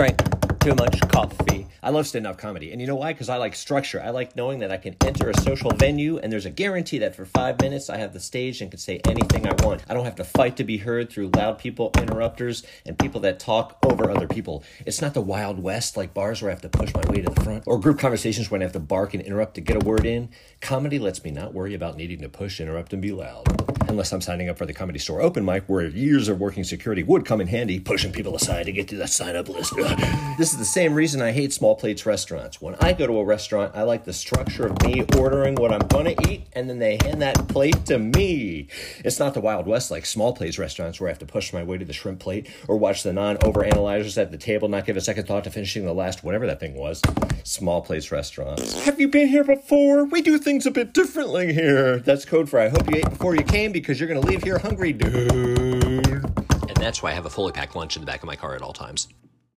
drank too much coffee. I love stand up comedy. And you know why? Because I like structure. I like knowing that I can enter a social venue and there's a guarantee that for five minutes I have the stage and can say anything I want. I don't have to fight to be heard through loud people, interrupters, and people that talk over other people. It's not the Wild West like bars where I have to push my way to the front or group conversations when I have to bark and interrupt to get a word in. Comedy lets me not worry about needing to push, interrupt, and be loud. Unless I'm signing up for the comedy store open mic where years of working security would come in handy, pushing people aside to get to that sign up list. this is the same reason I hate small plates restaurants. When I go to a restaurant, I like the structure of me ordering what I'm going to eat and then they hand that plate to me. It's not the Wild West like small plates restaurants where I have to push my way to the shrimp plate or watch the non overanalyzers at the table not give a second thought to finishing the last whatever that thing was. Small plates restaurants. Have you been here before? We do things a bit differently here. That's code for I hope you ate before you came because you're going to leave here hungry, dude. And that's why I have a fully packed lunch in the back of my car at all times.